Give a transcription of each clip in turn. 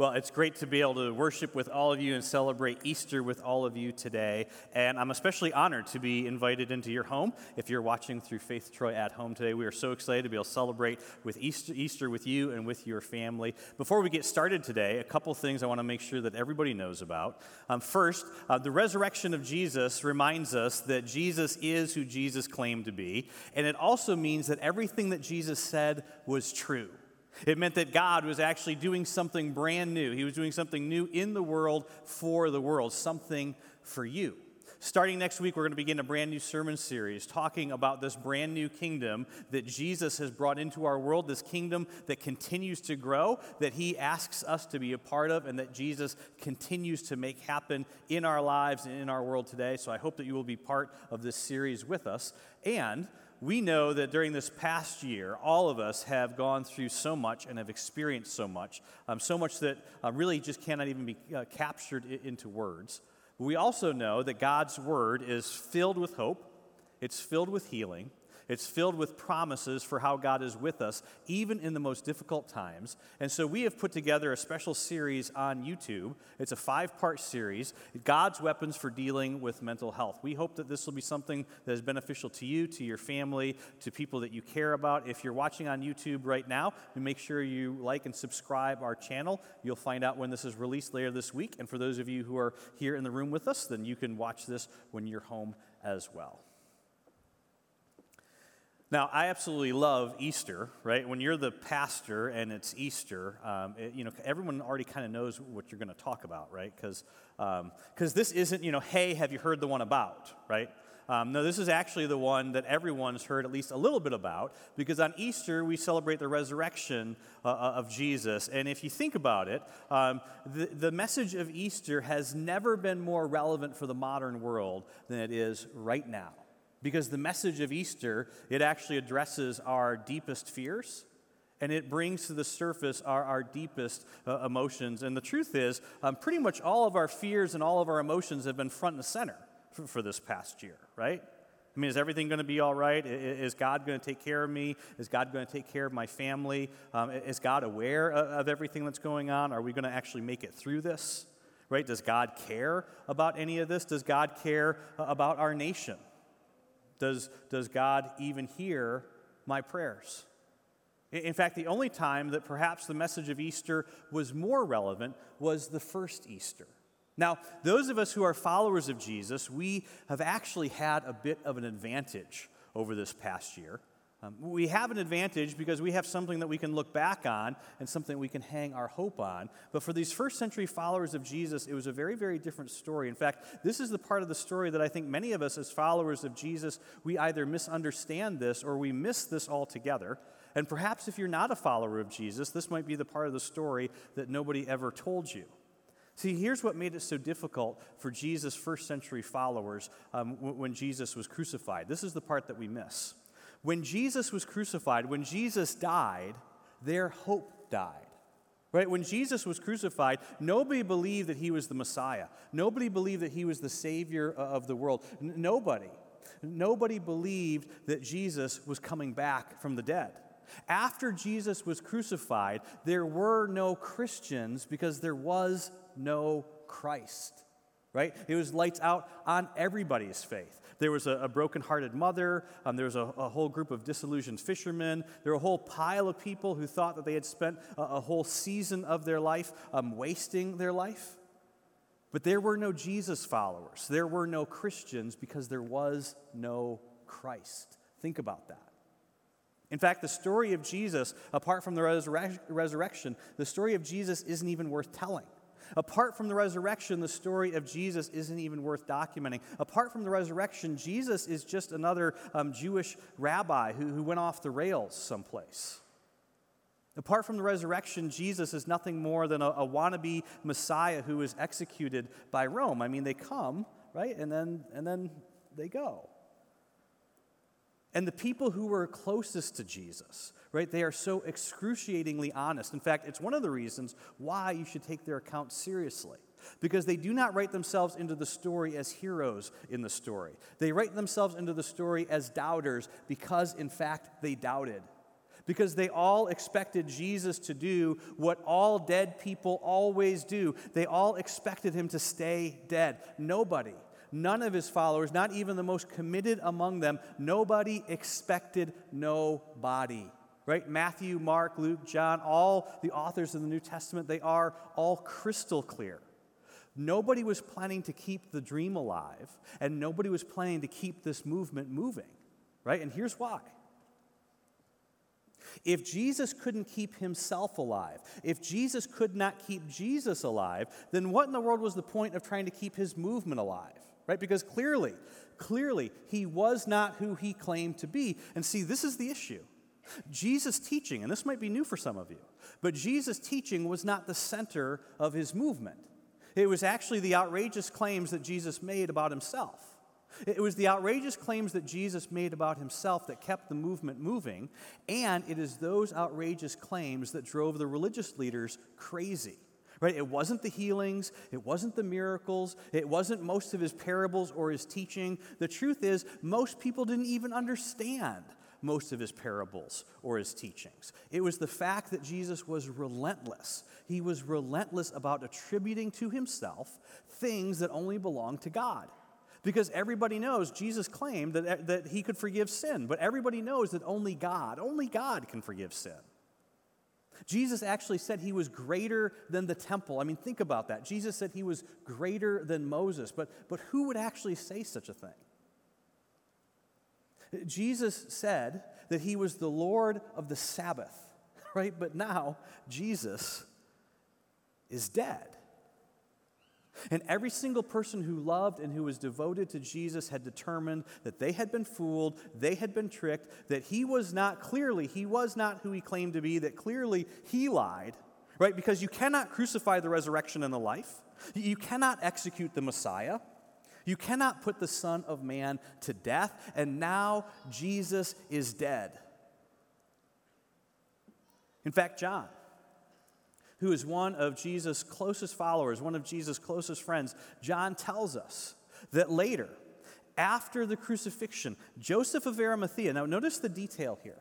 Well, it's great to be able to worship with all of you and celebrate Easter with all of you today. And I'm especially honored to be invited into your home. If you're watching through Faith Troy at home today, we are so excited to be able to celebrate with Easter, Easter with you and with your family. Before we get started today, a couple things I want to make sure that everybody knows about. Um, first, uh, the resurrection of Jesus reminds us that Jesus is who Jesus claimed to be. And it also means that everything that Jesus said was true. It meant that God was actually doing something brand new. He was doing something new in the world for the world, something for you. Starting next week, we're going to begin a brand new sermon series talking about this brand new kingdom that Jesus has brought into our world, this kingdom that continues to grow, that He asks us to be a part of, and that Jesus continues to make happen in our lives and in our world today. So I hope that you will be part of this series with us. And we know that during this past year, all of us have gone through so much and have experienced so much, um, so much that uh, really just cannot even be uh, captured into words. We also know that God's word is filled with hope, it's filled with healing, it's filled with promises for how God is with us, even in the most difficult times. And so we have put together a special series on YouTube. It's a five part series God's Weapons for Dealing with Mental Health. We hope that this will be something that is beneficial to you, to your family, to people that you care about. If you're watching on YouTube right now, make sure you like and subscribe our channel. You'll find out when this is released later this week. And for those of you who are here in the room with us, then you can watch this when you're home as well. Now, I absolutely love Easter, right? When you're the pastor and it's Easter, um, it, you know, everyone already kind of knows what you're going to talk about, right? Because um, this isn't, you know, hey, have you heard the one about, right? Um, no, this is actually the one that everyone's heard at least a little bit about because on Easter we celebrate the resurrection uh, uh of Jesus. And if you think about it, um, the, the message of Easter has never been more relevant for the modern world than it is right now. Because the message of Easter, it actually addresses our deepest fears and it brings to the surface our, our deepest uh, emotions. And the truth is, um, pretty much all of our fears and all of our emotions have been front and center for, for this past year, right? I mean, is everything going to be all right? Is God going to take care of me? Is God going to take care of my family? Um, is God aware of, everything that's going on? Are we going to actually make it through this? Right? Does God care about any of this? Does God care uh, about our nation? Does, does God even hear my prayers? In fact, the only time that perhaps the message of Easter was more relevant was the first Easter. Now, those of us who are followers of Jesus, we have actually had a bit of an advantage over this past year. Um, we have an advantage because we have something that we can look back on and something we can hang our hope on. But for these first century followers of Jesus, it was a very, very different story. In fact, this is the part of the story that I think many of us, as followers of Jesus, we either misunderstand this or we miss this altogether. And perhaps if you're not a follower of Jesus, this might be the part of the story that nobody ever told you. See, here's what made it so difficult for Jesus' first century followers um, when Jesus was crucified. This is the part that we miss. When Jesus was crucified, when Jesus died, their hope died. Right? When Jesus was crucified, nobody believed that he was the Messiah. Nobody believed that he was the Savior of the world. N- nobody. Nobody believed that Jesus was coming back from the dead. After Jesus was crucified, there were no Christians because there was no Christ. Right? It was lights out on everybody's faith. There was a, a broken-hearted mother. Um, there was a, a, whole group of disillusioned fishermen. There were a whole pile of people who thought that they had spent a, a whole season of their life um, wasting their life. But there were no Jesus followers. There were no Christians because there was no Christ. Think about that. In fact, the story of Jesus, apart from the resurre- resurrection, the story of Jesus isn't even worth telling. Apart from the resurrection, the story of Jesus isn't even worth documenting. Apart from the resurrection, Jesus is just another um, Jewish rabbi who, who went off the rails someplace. Apart from the resurrection, Jesus is nothing more than a, a wannabe Messiah who is executed by Rome. I mean, they come, right, and then, and then they go. And the people who were closest to Jesus, right, they are so excruciatingly honest. In fact, it's one of the reasons why you should take their account seriously. Because they do not write themselves into the story as heroes in the story. They write themselves into the story as doubters because, in fact, they doubted. because they all expected Jesus to do what all dead people always do. They all expected him to stay dead. Nobody, none of his followers, not even the most committed among them, nobody expected nobody. Right? Matthew, Mark, Luke, John, all the authors of the New Testament, they are all crystal clear. Nobody was planning to keep the dream alive, and nobody was planning to keep this movement moving. Right? And here's why. If Jesus couldn't keep himself alive, if Jesus could not keep Jesus alive, then what in the world was the point of trying to keep his movement alive? Right? Because clearly, clearly, he was not who he claimed to be. And see, this is the issue. Jesus' teaching, and this might be new for some of you, but Jesus' teaching was not the center of his movement. It was actually the outrageous claims that Jesus made about himself. It was the outrageous claims that Jesus made about himself that kept the movement moving, and it is those outrageous claims that drove the religious leaders crazy. Right? It wasn't the healings, it wasn't the miracles, it wasn't most of his parables or his teaching. The truth is, most people didn't even understand most of his parables or his teachings. It was the fact that Jesus was relentless. He was relentless about attributing to himself things that only belong to God. Because everybody knows Jesus claimed that, that he could forgive sin, but everybody knows that only God, only God can forgive sin. Jesus actually said he was greater than the temple. I mean, think about that. Jesus said he was greater than Moses, but, but who would actually say such a thing? Jesus said that he was the Lord of the Sabbath, right? But now Jesus is dead. And every single person who loved and who was devoted to Jesus had determined that they had been fooled, they had been tricked, that he was not clearly, he was not who he claimed to be, that clearly he lied, right? Because you cannot crucify the resurrection and the life, you cannot execute the Messiah. You cannot put the Son of Man to death, and now Jesus is dead. In fact, John, who is one of Jesus' closest followers, one of Jesus' closest friends, John tells us that later, after the crucifixion, Joseph of Arimathea, now notice the detail here,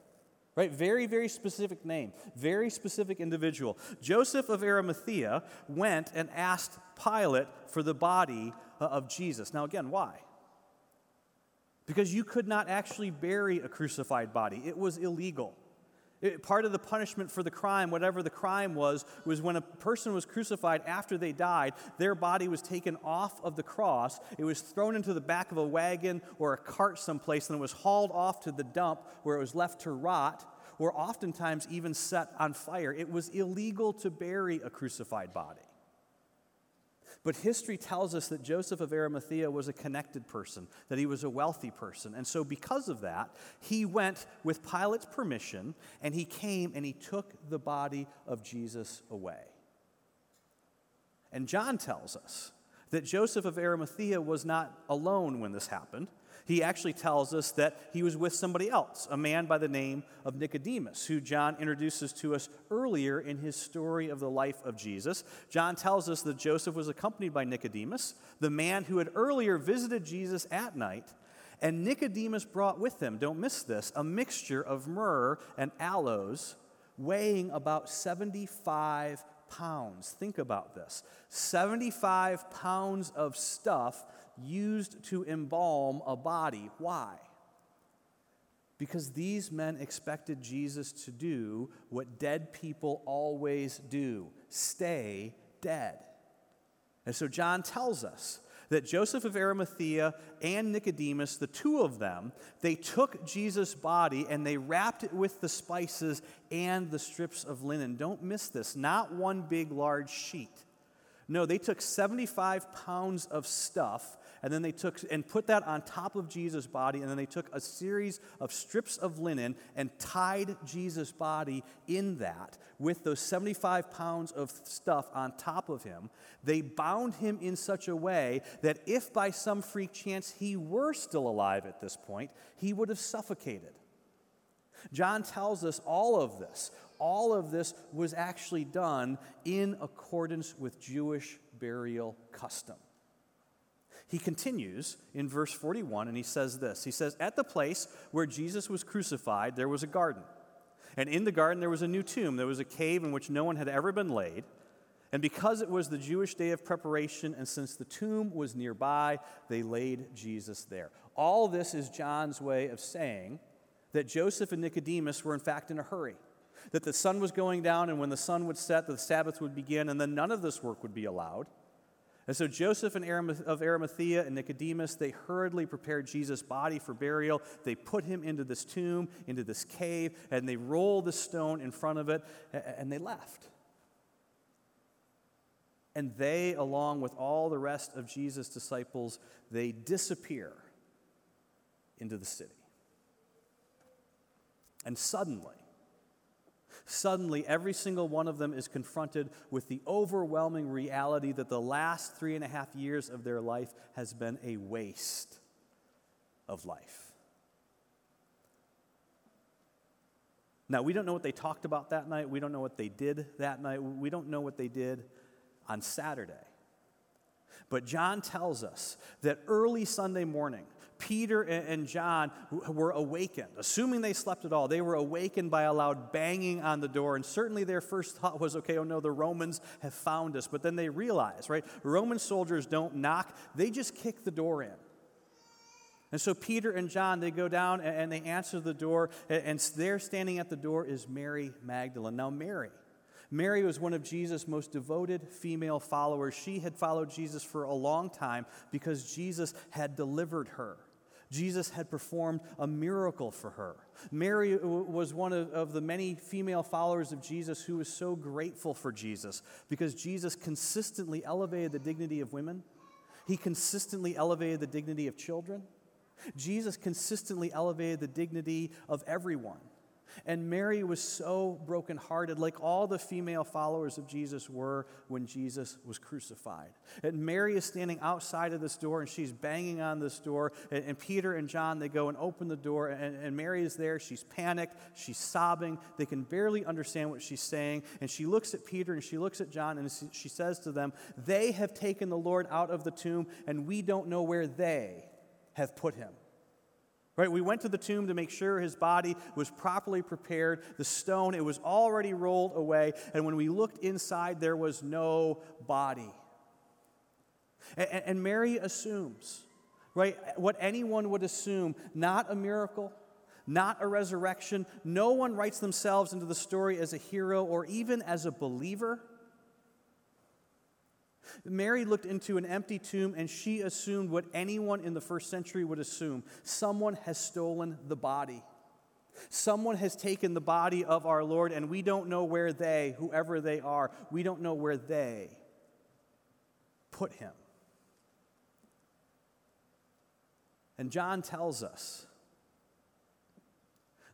right? Very, very specific name, very specific individual. Joseph of Arimathea went and asked Pilate for the body uh, of Jesus. Now, again, why? Because you could not actually bury a crucified body, it was illegal. It, part of the punishment for the crime, whatever the crime was, was when a person was crucified after they died, their body was taken off of the cross. It was thrown into the back of a wagon or a cart someplace, and it was hauled off to the dump where it was left to rot, or oftentimes even set on fire. It was illegal to bury a crucified body. But history tells us that Joseph of Arimathea was a connected person, that he was a wealthy person. And so, because of that, he went with Pilate's permission and he came and he took the body of Jesus away. And John tells us that Joseph of Arimathea was not alone when this happened he actually tells us that he was with somebody else, a man by the name of Nicodemus, who John introduces to us earlier in his story of the life of Jesus. John tells us that Joseph was accompanied by Nicodemus, the man who had earlier visited Jesus at night. And Nicodemus brought with him, don't miss this, a mixture of myrrh and aloes weighing about 75 pounds. Think about this 75 pounds of stuff used to embalm a body. Why? Because these men expected Jesus to do what dead people always do stay dead. And so John tells us that Joseph of Arimathea and Nicodemus, the two of them, they took Jesus' body and they wrapped it with the spices and the strips of linen. Don't miss this, not one big, large sheet. No, they took 75 pounds of stuff and then they took and put that on top of Jesus' body, and then they took a series of strips of linen and tied Jesus' body in that with those 75 pounds of stuff on top of him. They bound him in such a way that if by some freak chance he were still alive at this point, he would have suffocated. John tells us all of this. All of this was actually done in accordance with Jewish burial custom. He continues in verse 41 and he says this He says, At the place where Jesus was crucified, there was a garden. And in the garden, there was a new tomb. There was a cave in which no one had ever been laid. And because it was the Jewish day of preparation, and since the tomb was nearby, they laid Jesus there. All this is John's way of saying that Joseph and Nicodemus were, in fact, in a hurry. That the sun was going down, and when the sun would set, the Sabbath would begin, and then none of this work would be allowed. And so Joseph and of Arimathea and Nicodemus, they hurriedly prepared Jesus' body for burial. They put him into this tomb, into this cave, and they rolled the stone in front of it, and they left. And they, along with all the rest of Jesus' disciples, they disappear into the city. And suddenly, Suddenly, every single one of them is confronted with the overwhelming reality that the last three and a half years of their life has been a waste of life. Now, we don't know what they talked about that night. We don't know what they did that night. We don't know what they did on Saturday. But John tells us that early Sunday morning, Peter and John were awakened, assuming they slept at all. They were awakened by a loud banging on the door. And certainly their first thought was, okay, oh no, the Romans have found us. But then they realize, right? Roman soldiers don't knock, they just kick the door in. And so Peter and John, they go down and they answer the door. And there standing at the door is Mary Magdalene. Now, Mary, Mary was one of Jesus' most devoted female followers. She had followed Jesus for a long time because Jesus had delivered her. Jesus had performed a miracle for her. Mary was one of, of, the many female followers of Jesus who was so grateful for Jesus because Jesus consistently elevated the dignity of women, he consistently elevated the dignity of children. Jesus consistently elevated the dignity of everyone. And Mary was so brokenhearted, like all the female followers of Jesus were when Jesus was crucified. And Mary is standing outside of this door and she's banging on this door. And, and Peter and John, they go and open the door. And, and Mary is there. She's panicked. She's sobbing. They can barely understand what she's saying. And she looks at Peter and she looks at John and she says to them, They have taken the Lord out of the tomb, and we don't know where they have put him. Right? We went to the tomb to make sure his body was properly prepared. The stone, it was already rolled away. And when we looked inside, there was no body. And, and Mary assumes, right, what anyone would assume not a miracle, not a resurrection. No one writes themselves into the story as a hero or even as a believer. Mary looked into an empty tomb and she assumed what anyone in the first century would assume someone has stolen the body. Someone has taken the body of our Lord, and we don't know where they, whoever they are, we don't know where they put him. And John tells us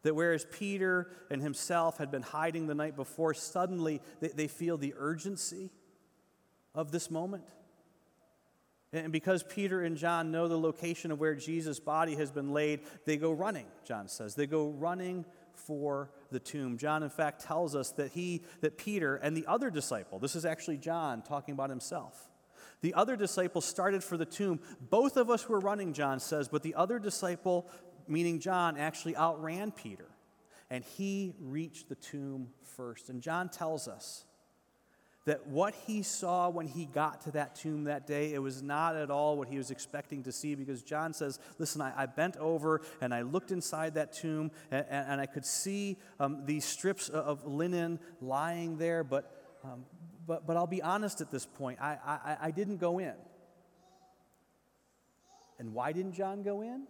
that whereas Peter and himself had been hiding the night before, suddenly they, they feel the urgency of this moment. And because Peter and John know the location of where Jesus' body has been laid, they go running, John says. They go running for the tomb. John, in fact, tells us that he, that Peter and the other disciple, this is actually John talking about himself. The other disciple started for the tomb. Both of us were running, John says, but the other disciple, meaning John, actually outran Peter. And he reached the tomb first. And John tells us that what he saw when he got to that tomb that day, it was not at all what he was expecting to see because John says, Listen, I, I bent over and I looked inside that tomb and, and I could see um, these strips of linen lying there, but, um, but, but I'll be honest at this point, I, I, I didn't go in. And why didn't John go in?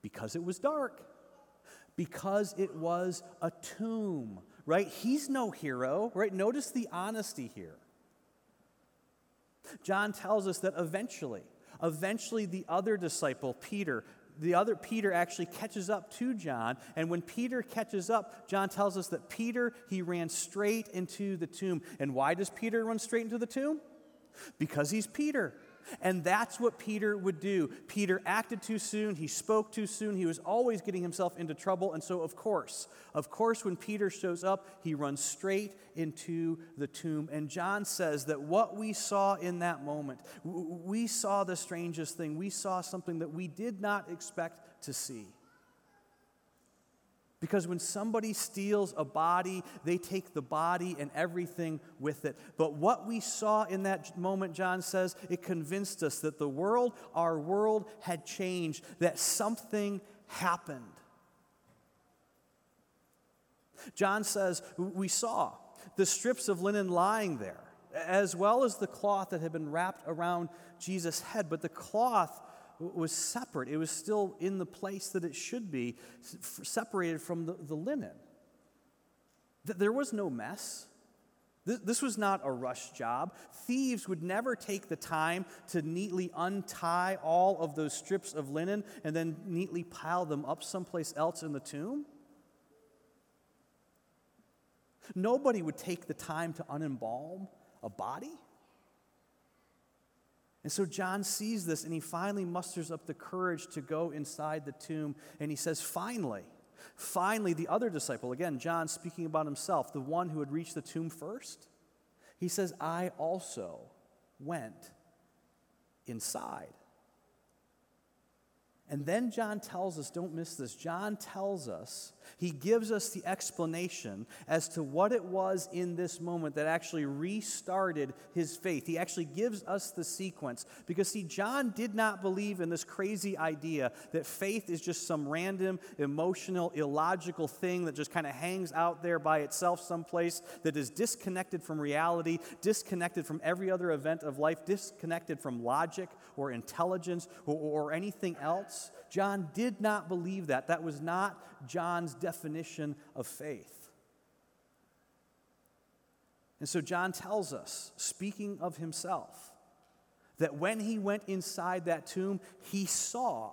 Because it was dark. Because it was a tomb right? He's no hero, right? Notice the honesty here. John tells us that eventually, eventually the other disciple, Peter, the other Peter actually catches up to John. And when Peter catches up, John tells us that Peter, he ran straight into the tomb. And why does Peter run straight into the tomb? Because he's Peter. And that's what Peter would do. Peter acted too soon, he spoke too soon, he was always getting himself into trouble. And so, of course, of course, when Peter shows up, he runs straight into the tomb. And John says that what we saw in that moment, we saw the strangest thing. We saw something that we did not expect to see. Because when somebody steals a body, they take the body and everything with it. But what we saw in that moment, John says, it convinced us that the world, our world, had changed, that something happened. John says, We saw the strips of linen lying there, as well as the cloth that had been wrapped around Jesus' head. But the cloth was separate. It was still in the place that it should be, separated from the, the linen. There was no mess. This was not a rush job. Thieves would never take the time to neatly untie all of those strips of linen and then neatly pile them up someplace else in the tomb. Nobody would take the time to unembalm a body. And so John sees this and he finally musters up the courage to go inside the tomb and he says, Finally, finally, the other disciple, again, John speaking about himself, the one who had reached the tomb first, he says, I also went inside. And then John tells us, don't miss this, John tells us, he gives us the explanation as to what it was in this moment that actually restarted his faith. He actually gives us the sequence. Because, see, John did not believe in this crazy idea that faith is just some random, emotional, illogical thing that just kind of hangs out there by itself someplace that is disconnected from reality, disconnected from every other event of life, disconnected from logic or intelligence or, or anything else. John did not believe that. That was not John's definition of faith. And so John tells us, speaking of himself, that when he went inside that tomb, he saw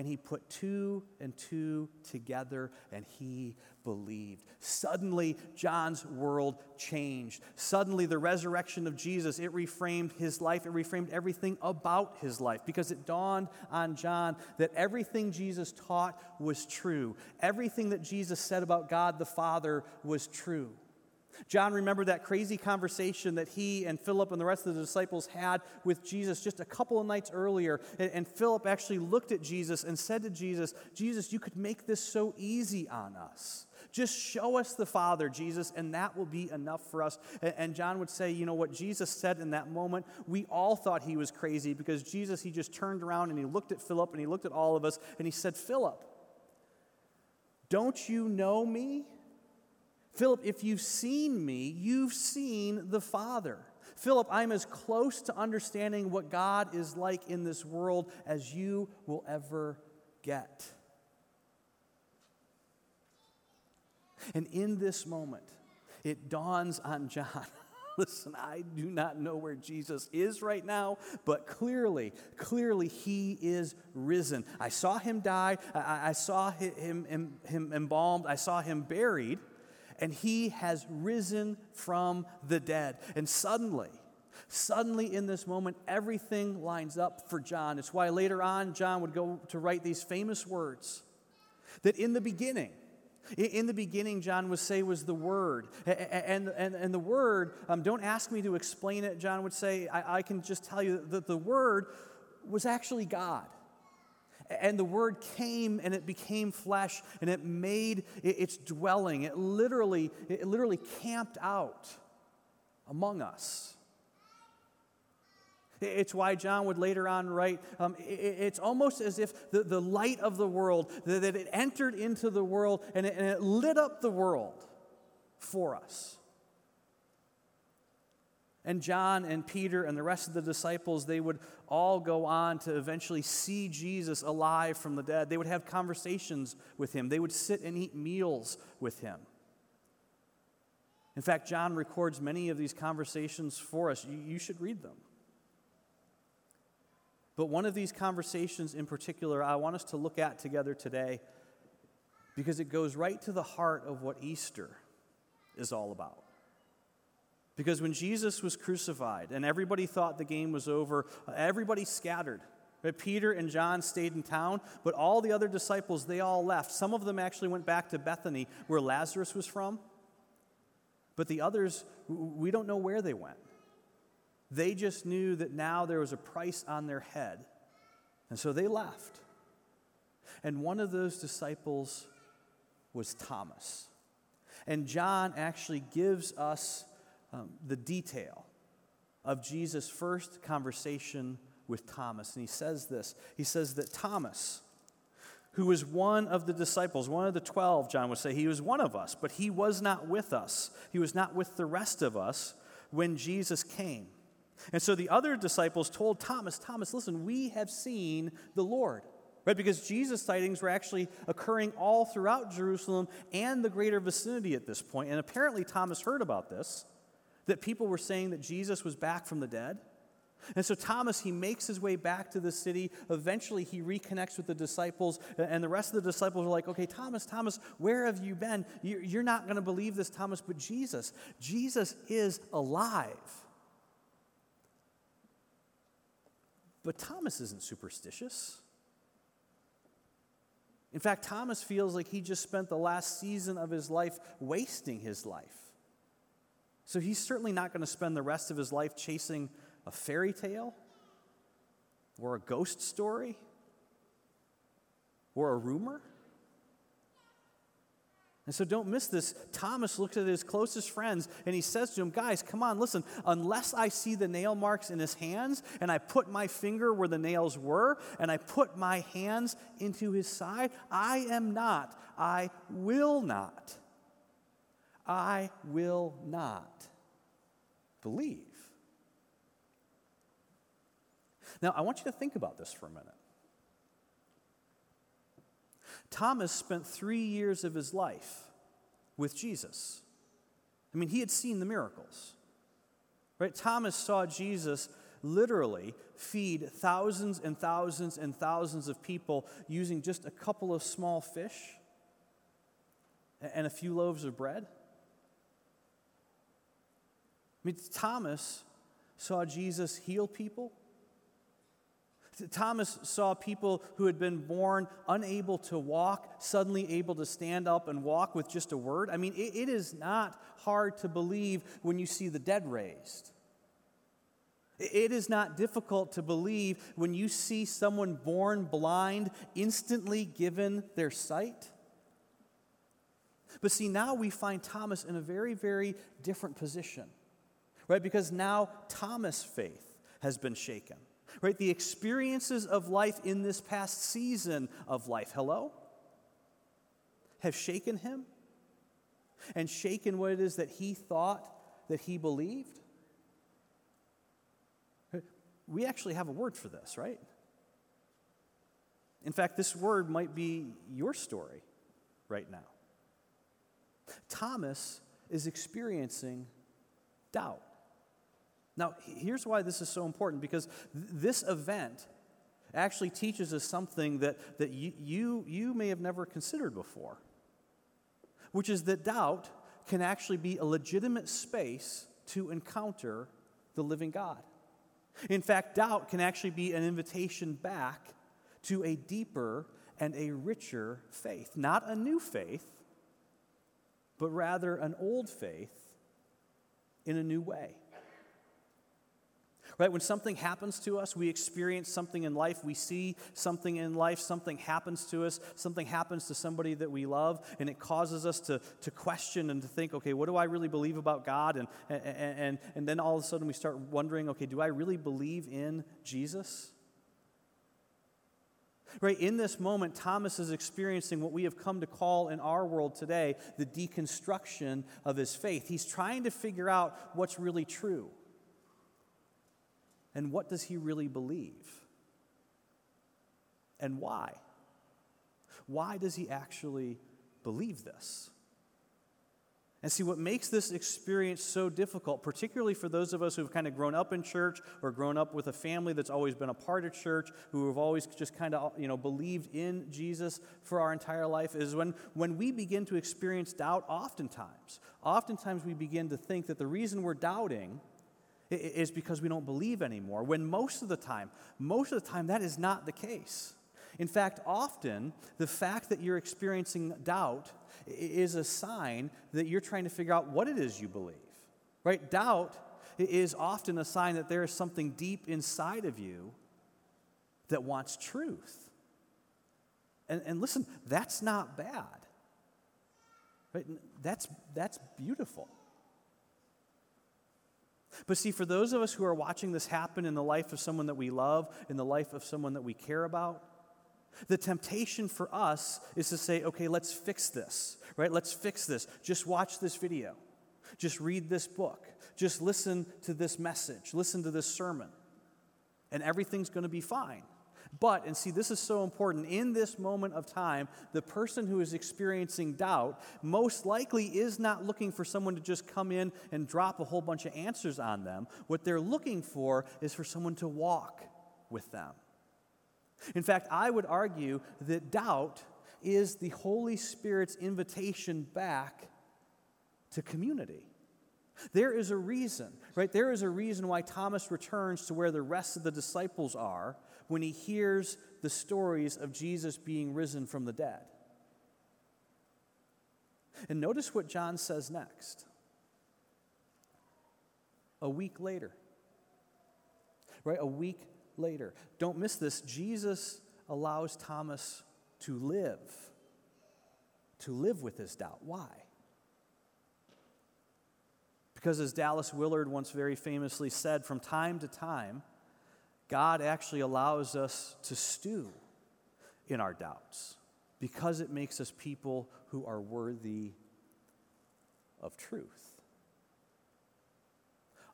and he put two and two together and he believed. Suddenly, John's world changed. Suddenly, the resurrection of Jesus, it reframed his life. It reframed everything about his life because it dawned on John that everything Jesus taught was true. Everything that Jesus said about God the Father was true. John remembered that crazy conversation that he and Philip and the rest of the disciples had with Jesus just a couple of nights earlier. And, and, Philip actually looked at Jesus and said to Jesus, Jesus, you could make this so easy on us. Just show us the Father, Jesus, and that will be enough for us. And, and John would say, you know what Jesus said in that moment? We all thought he was crazy because Jesus, he just turned around and he looked at Philip and he looked at all of us and he said, Philip, don't you know me? Philip, if you've seen me, you've seen the Father. Philip, I'm as close to understanding what God is like in this world as you will ever get. And in this moment, it dawns on John. Listen, I do not know where Jesus is right now, but clearly, clearly, he is risen. I saw him die. I, I saw him, him, him embalmed. I saw him buried and he has risen from the dead. And suddenly, suddenly in this moment, everything lines up for John. It's why later on, John would go to write these famous words that in the beginning, in the beginning, John would say, was the Word. And, and, and the Word, um, don't ask me to explain it, John would say, I, I can just tell you that the Word was actually God. And the word came and it became flesh and it made its dwelling. It literally, it literally camped out among us. It's why John would later on write um, it's almost as if the, the light of the world, that it entered into the world and it, and it lit up the world for us. And John and Peter and the rest of the disciples, they would all go on to eventually see Jesus alive from the dead. They would have conversations with him, they would sit and eat meals with him. In fact, John records many of these conversations for us. You, you should read them. But one of these conversations in particular, I want us to look at together today because it goes right to the heart of what Easter is all about. Because when Jesus was crucified and everybody thought the game was over, everybody scattered. Peter and John stayed in town, but all the other disciples, they all left. Some of them actually went back to Bethany, where Lazarus was from. But the others, we don't know where they went. They just knew that now there was a price on their head. And so they left. And one of those disciples was Thomas. And John actually gives us um, the detail of Jesus' first conversation with Thomas. And he says this He says that Thomas, who was one of the disciples, one of the 12, John would say, he was one of us, but he was not with us. He was not with the rest of us when Jesus came. And so the other disciples told Thomas, Thomas, listen, we have seen the Lord. Right? Because Jesus' sightings were actually occurring all throughout Jerusalem and the greater vicinity at this point. And apparently, Thomas heard about this that people were saying that Jesus was back from the dead. And so Thomas, he makes his way back to the city. Eventually, he reconnects with the disciples, and the rest of the disciples are like, okay, Thomas, Thomas, where have you been? You're not going to believe this, Thomas, but Jesus, Jesus is alive. But Thomas isn't superstitious. In fact, Thomas feels like he just spent the last season of his life wasting his life. So he's certainly not going to spend the rest of his life chasing a fairy tale or a ghost story or a rumor. And so don't miss this. Thomas looks at his closest friends and he says to them, Guys, come on, listen, unless I see the nail marks in his hands and I put my finger where the nails were and I put my hands into his side, I am not, I will not, I will not believe. Now, I want you to think about this for a minute. Thomas spent three years of his life with Jesus. I mean, he had seen the miracles. Right? Thomas saw Jesus literally feed thousands and thousands and thousands of people using just a couple of small fish and a few loaves of bread. I mean, Thomas saw Jesus heal people, Thomas saw people who had been born unable to walk, suddenly able to stand up and walk with just a word. I mean, it, it is not hard to believe when you see the dead raised. It is not difficult to believe when you see someone born blind instantly given their sight. But see, now we find Thomas in a very, very different position, right? Because now Thomas' faith has been shaken. Right? The experiences of life in this past season of life, hello? Have shaken him and shaken what it is that he thought that he believed. We actually have a word for this, right? In fact, this word might be your story right now. Thomas is experiencing doubt. Now, here's why this is so important because th- this event actually teaches us something that, that you, you, you may have never considered before, which is that doubt can actually be a legitimate space to encounter the living God. In fact, doubt can actually be an invitation back to a deeper and a richer faith. Not a new faith, but rather an old faith in a new way. Right? When something happens to us, we experience something in life, we see something in life, something happens to us, something happens to somebody that we love, and it causes us to, to question and to think, okay, what do I really believe about God? And, and, and, and then all of a sudden we start wondering, okay, do I really believe in Jesus? Right, in this moment, Thomas is experiencing what we have come to call in our world today the deconstruction of his faith. He's trying to figure out what's really true. And what does he really believe? And why? Why does he actually believe this? And see, what makes this experience so difficult, particularly for those of us who've kind of grown up in church or grown up with a family that's always been a part of church, who have always just kind of, you know, believed in Jesus for our entire life, is when, when we begin to experience doubt, oftentimes, oftentimes we begin to think that the reason we're doubting is because we don't believe anymore, when most of the time, most of the time, that is not the case. In fact, often the fact that you're experiencing doubt is a sign that you're trying to figure out what it is you believe, right? Doubt is often a sign that there is something deep inside of you that wants truth. And, and listen, that's not bad. Right? That's, that's beautiful. But see, for those of us who are watching this happen in the life of someone that we love, in the life of someone that we care about, the temptation for us is to say, okay, let's fix this, right? Let's fix this. Just watch this video. Just read this book. Just listen to this message. Listen to this sermon. And everything's going to be fine. But, and see, this is so important, in this moment of time, the person who is experiencing doubt most likely is not looking for someone to just come in and drop a whole bunch of answers on them. What they're looking for is for someone to walk with them. In fact, I would argue that doubt is the Holy Spirit's invitation back to community. There is a reason, right? There is a reason why Thomas returns to where the rest of the disciples are when he hears the stories of Jesus being risen from the dead. And notice what John says next. A week later, right? A week later. Don't miss this. Jesus allows Thomas to live, to live with his doubt. Why? Because, as Dallas Willard once very famously said, from time to time, God actually allows us to stew in our doubts because it makes us people who are worthy of truth.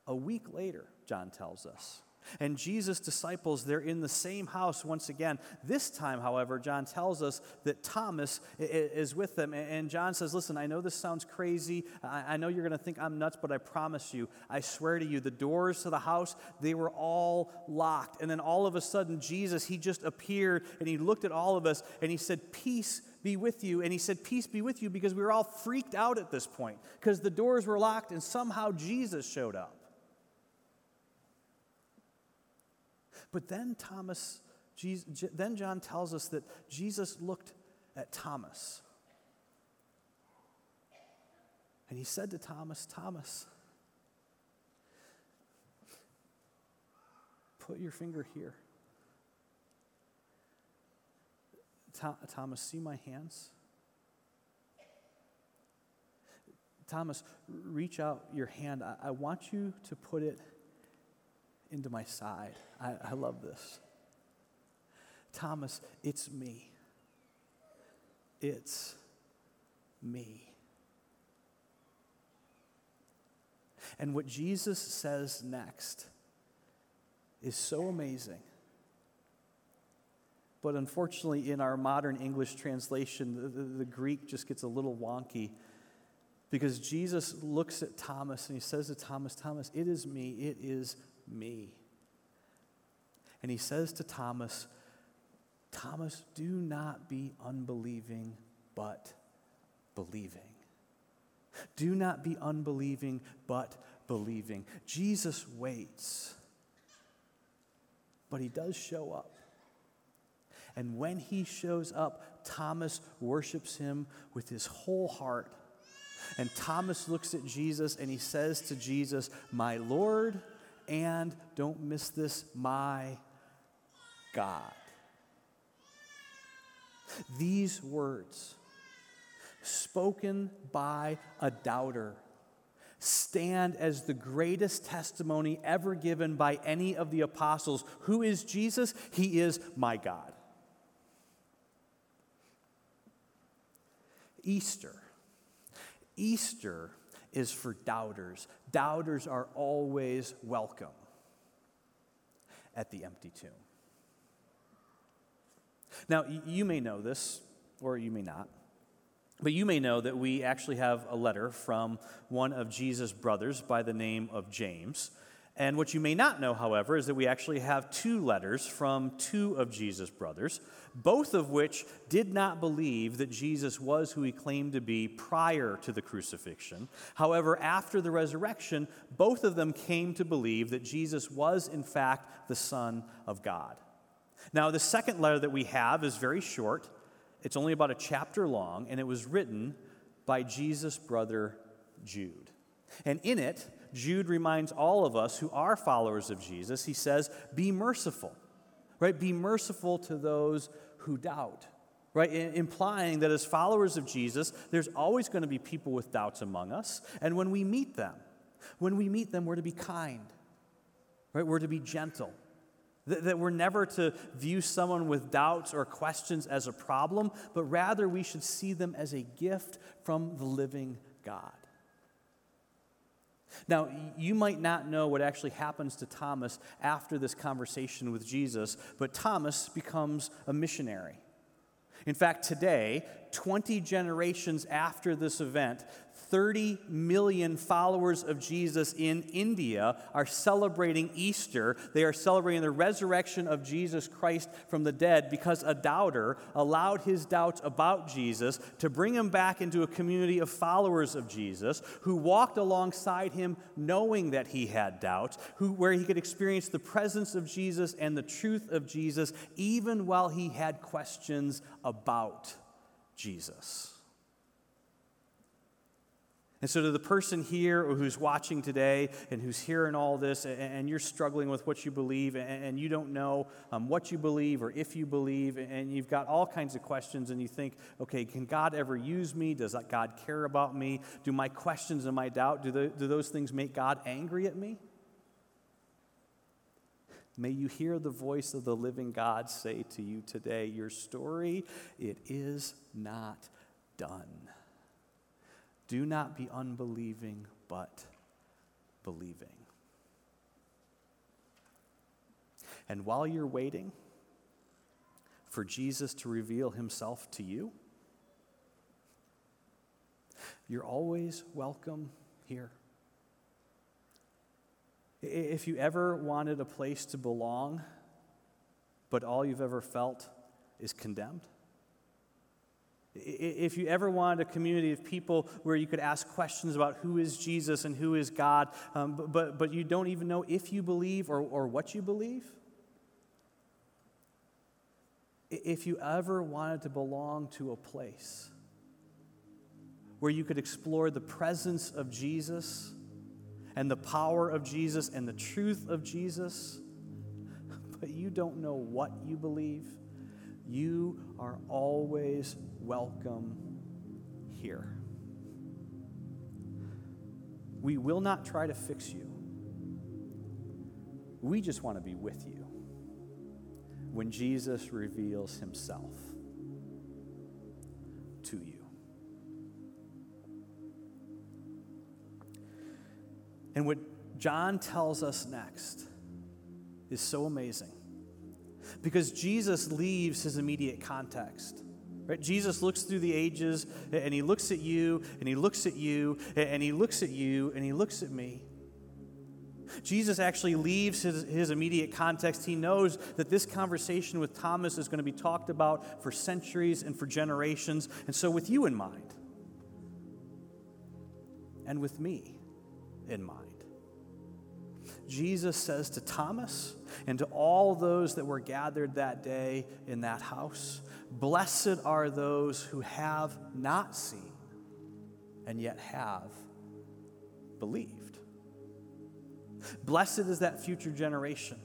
A week later, John tells us, and Jesus' disciples, they're in the same house once again. This time, however, John tells us that Thomas is with them. And John says, Listen, I know this sounds crazy. I know you're going to think I'm nuts, but I promise you, I swear to you, the doors to the house, they were all locked. And then all of a sudden, Jesus, he just appeared and he looked at all of us and he said, Peace be with you. And he said, Peace be with you, because we were all freaked out at this point because the doors were locked and somehow Jesus showed up. But then Thomas, Jesus, then John tells us that Jesus looked at Thomas. And he said to Thomas, Thomas, put your finger here. Thomas, see my hands? Thomas, reach out your hand. I, I want you to put it into my side. I, I love this. Thomas, it's me. It's me. And what Jesus says next is so amazing. But unfortunately, in our modern English translation, the, the, the, Greek just gets a little wonky because Jesus looks at Thomas and he says to Thomas, Thomas, it is me, it is me. And he says to Thomas, Thomas, do not be unbelieving, but believing. Do not be unbelieving, but believing. Jesus waits, but he does show up. And when he shows up, Thomas worships him with his whole heart. And Thomas looks at Jesus and he says to Jesus, My Lord and don't miss this, my God. These words, spoken by a doubter, stand as the greatest testimony ever given by any of the apostles. Who is Jesus? He is my God. Easter. Easter is for doubters. Doubters are always welcome at the empty tomb. Now, you may know this, or you may not, but you may know that we actually have a letter from one of Jesus' brothers by the name of James. And what you may not know, however, is that we actually have two letters from two of Jesus' brothers, both of which did not believe that Jesus was who he claimed to be prior to the crucifixion. However, after the resurrection, both of them came to believe that Jesus was, in fact, the Son of God. Now, the second letter that we have is very short, it's only about a chapter long, and it was written by Jesus' brother Jude. And in it, Jude reminds all of us who are followers of Jesus, he says, be merciful, right? Be merciful to those who doubt, right? implying that as followers of Jesus, there's always going to be people with doubts among us. And when we meet them, when we meet them, we're to be kind, right? We're to be gentle. That, that we're never to view someone with doubts or questions as a problem, but rather we should see them as a gift from the living God. Now, you might not know what actually happens to Thomas after this conversation with Jesus, but Thomas becomes a missionary. In fact, today, 20 generations after this event, 30 million followers of Jesus in India are celebrating Easter. They are celebrating the resurrection of Jesus Christ from the dead because a doubter allowed his doubts about Jesus to bring him back into a community of followers of Jesus who walked alongside him knowing that he had doubts, who, where he could experience the presence of Jesus and the truth of Jesus even while he had questions about Jesus. And so, to the person here or who's watching today and who's hearing all this, and you're struggling with what you believe, and you don't know um, what you believe or if you believe, and you've got all kinds of questions, and you think, okay, can God ever use me? Does God care about me? Do my questions and my doubt, do, the, do those things make God angry at me? May you hear the voice of the living God say to you today, Your story, it is not done. Do not be unbelieving, but believing. And while you're waiting for Jesus to reveal himself to you, you're always welcome here. If you ever wanted a place to belong, but all you've ever felt is condemned, if you ever wanted a community of people where you could ask questions about who is Jesus and who is God, um, but, but you don't even know if you believe or, or what you believe, if you ever wanted to belong to a place where you could explore the presence of Jesus and the power of Jesus and the truth of Jesus, but you don't know what you believe, you are always welcome here. We will not try to fix you. We just want to be with you when Jesus reveals himself to you. And what John tells us next is so amazing because Jesus leaves his immediate context. Right? Jesus looks through the ages and he looks at you and he looks at you and he looks at you and he looks at me. Jesus actually leaves his, his immediate context. He knows that this conversation with Thomas is going to be talked about for centuries and for generations. And so, with you in mind, and with me in mind, Jesus says to Thomas and to all those that were gathered that day in that house, Blessed are those who have not seen and yet have believed. Blessed is that future generation.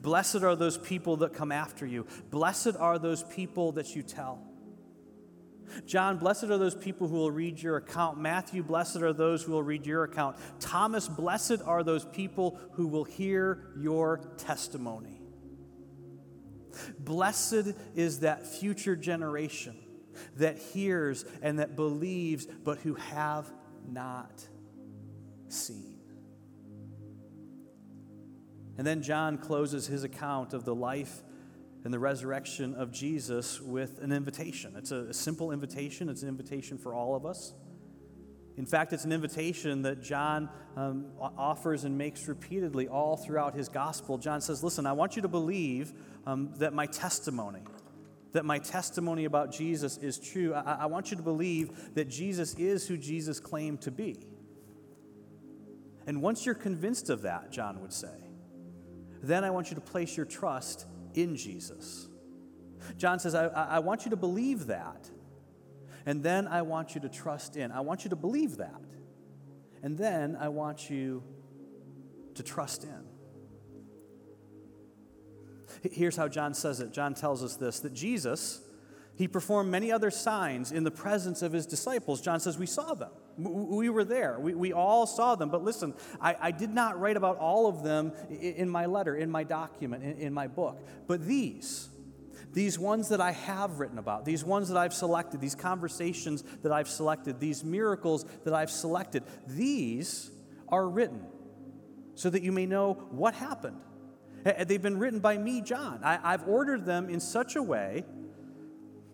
Blessed are those people that come after you. Blessed are those people that you tell. John, blessed are those people who will read your account. Matthew, blessed are those who will read your account. Thomas, blessed are those people who will hear your testimony. Blessed is that future generation that hears and that believes, but who have not seen. And then John closes his account of the life and the resurrection of Jesus with an invitation. It's a, simple invitation, it's an invitation for all of us. In fact, it's an invitation that John um, offers and makes repeatedly all throughout his gospel. John says, Listen, I want you to believe um, that my testimony, that my testimony about Jesus is true. I, I want you to believe that Jesus is who Jesus claimed to be. And once you're convinced of that, John would say, then I want you to place your trust in Jesus. John says, I, I want you to believe that. And then I want you to trust in. I want you to believe that. And then I want you to trust in. Here's how John says it John tells us this that Jesus, He performed many other signs in the presence of his disciples. John says, We saw them. We were there. We, we all saw them. But listen, I, I did not write about all of them in my letter, in my document, in, in my book. But these, these ones that I have written about, these ones that I've selected, these conversations that I've selected, these miracles that I've selected, these are written so that you may know what happened. They've been written by me, John. I, I've ordered them in such a way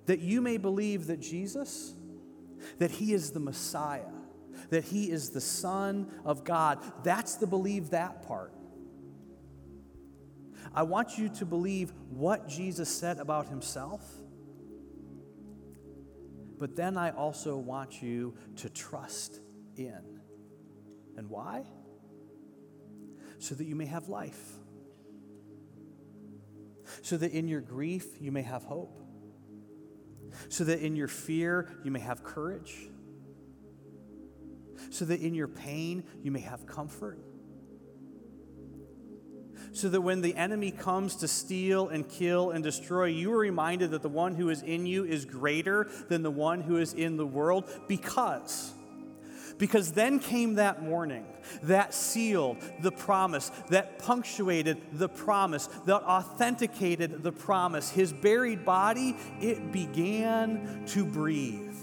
that you may believe that Jesus, that he is the Messiah, that he is the Son of God. That's the believe that part. I want you to believe what Jesus said about himself, but then I also want you to trust in. And why? So that you may have life. So that in your grief you may have hope so that in your fear you may have courage, so that in your pain you may have comfort, so that when the enemy comes to steal and kill and destroy, you are reminded that the one who is in you is greater than the one who is in the world because because then came that morning that sealed the promise, that punctuated the promise, that authenticated the promise. His buried body, it began to breathe.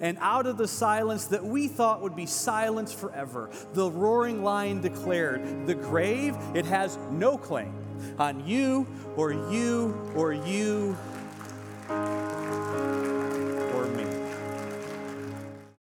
And out of the silence that we thought would be silence forever, the roaring lion declared, The grave, it has no claim on you or you or you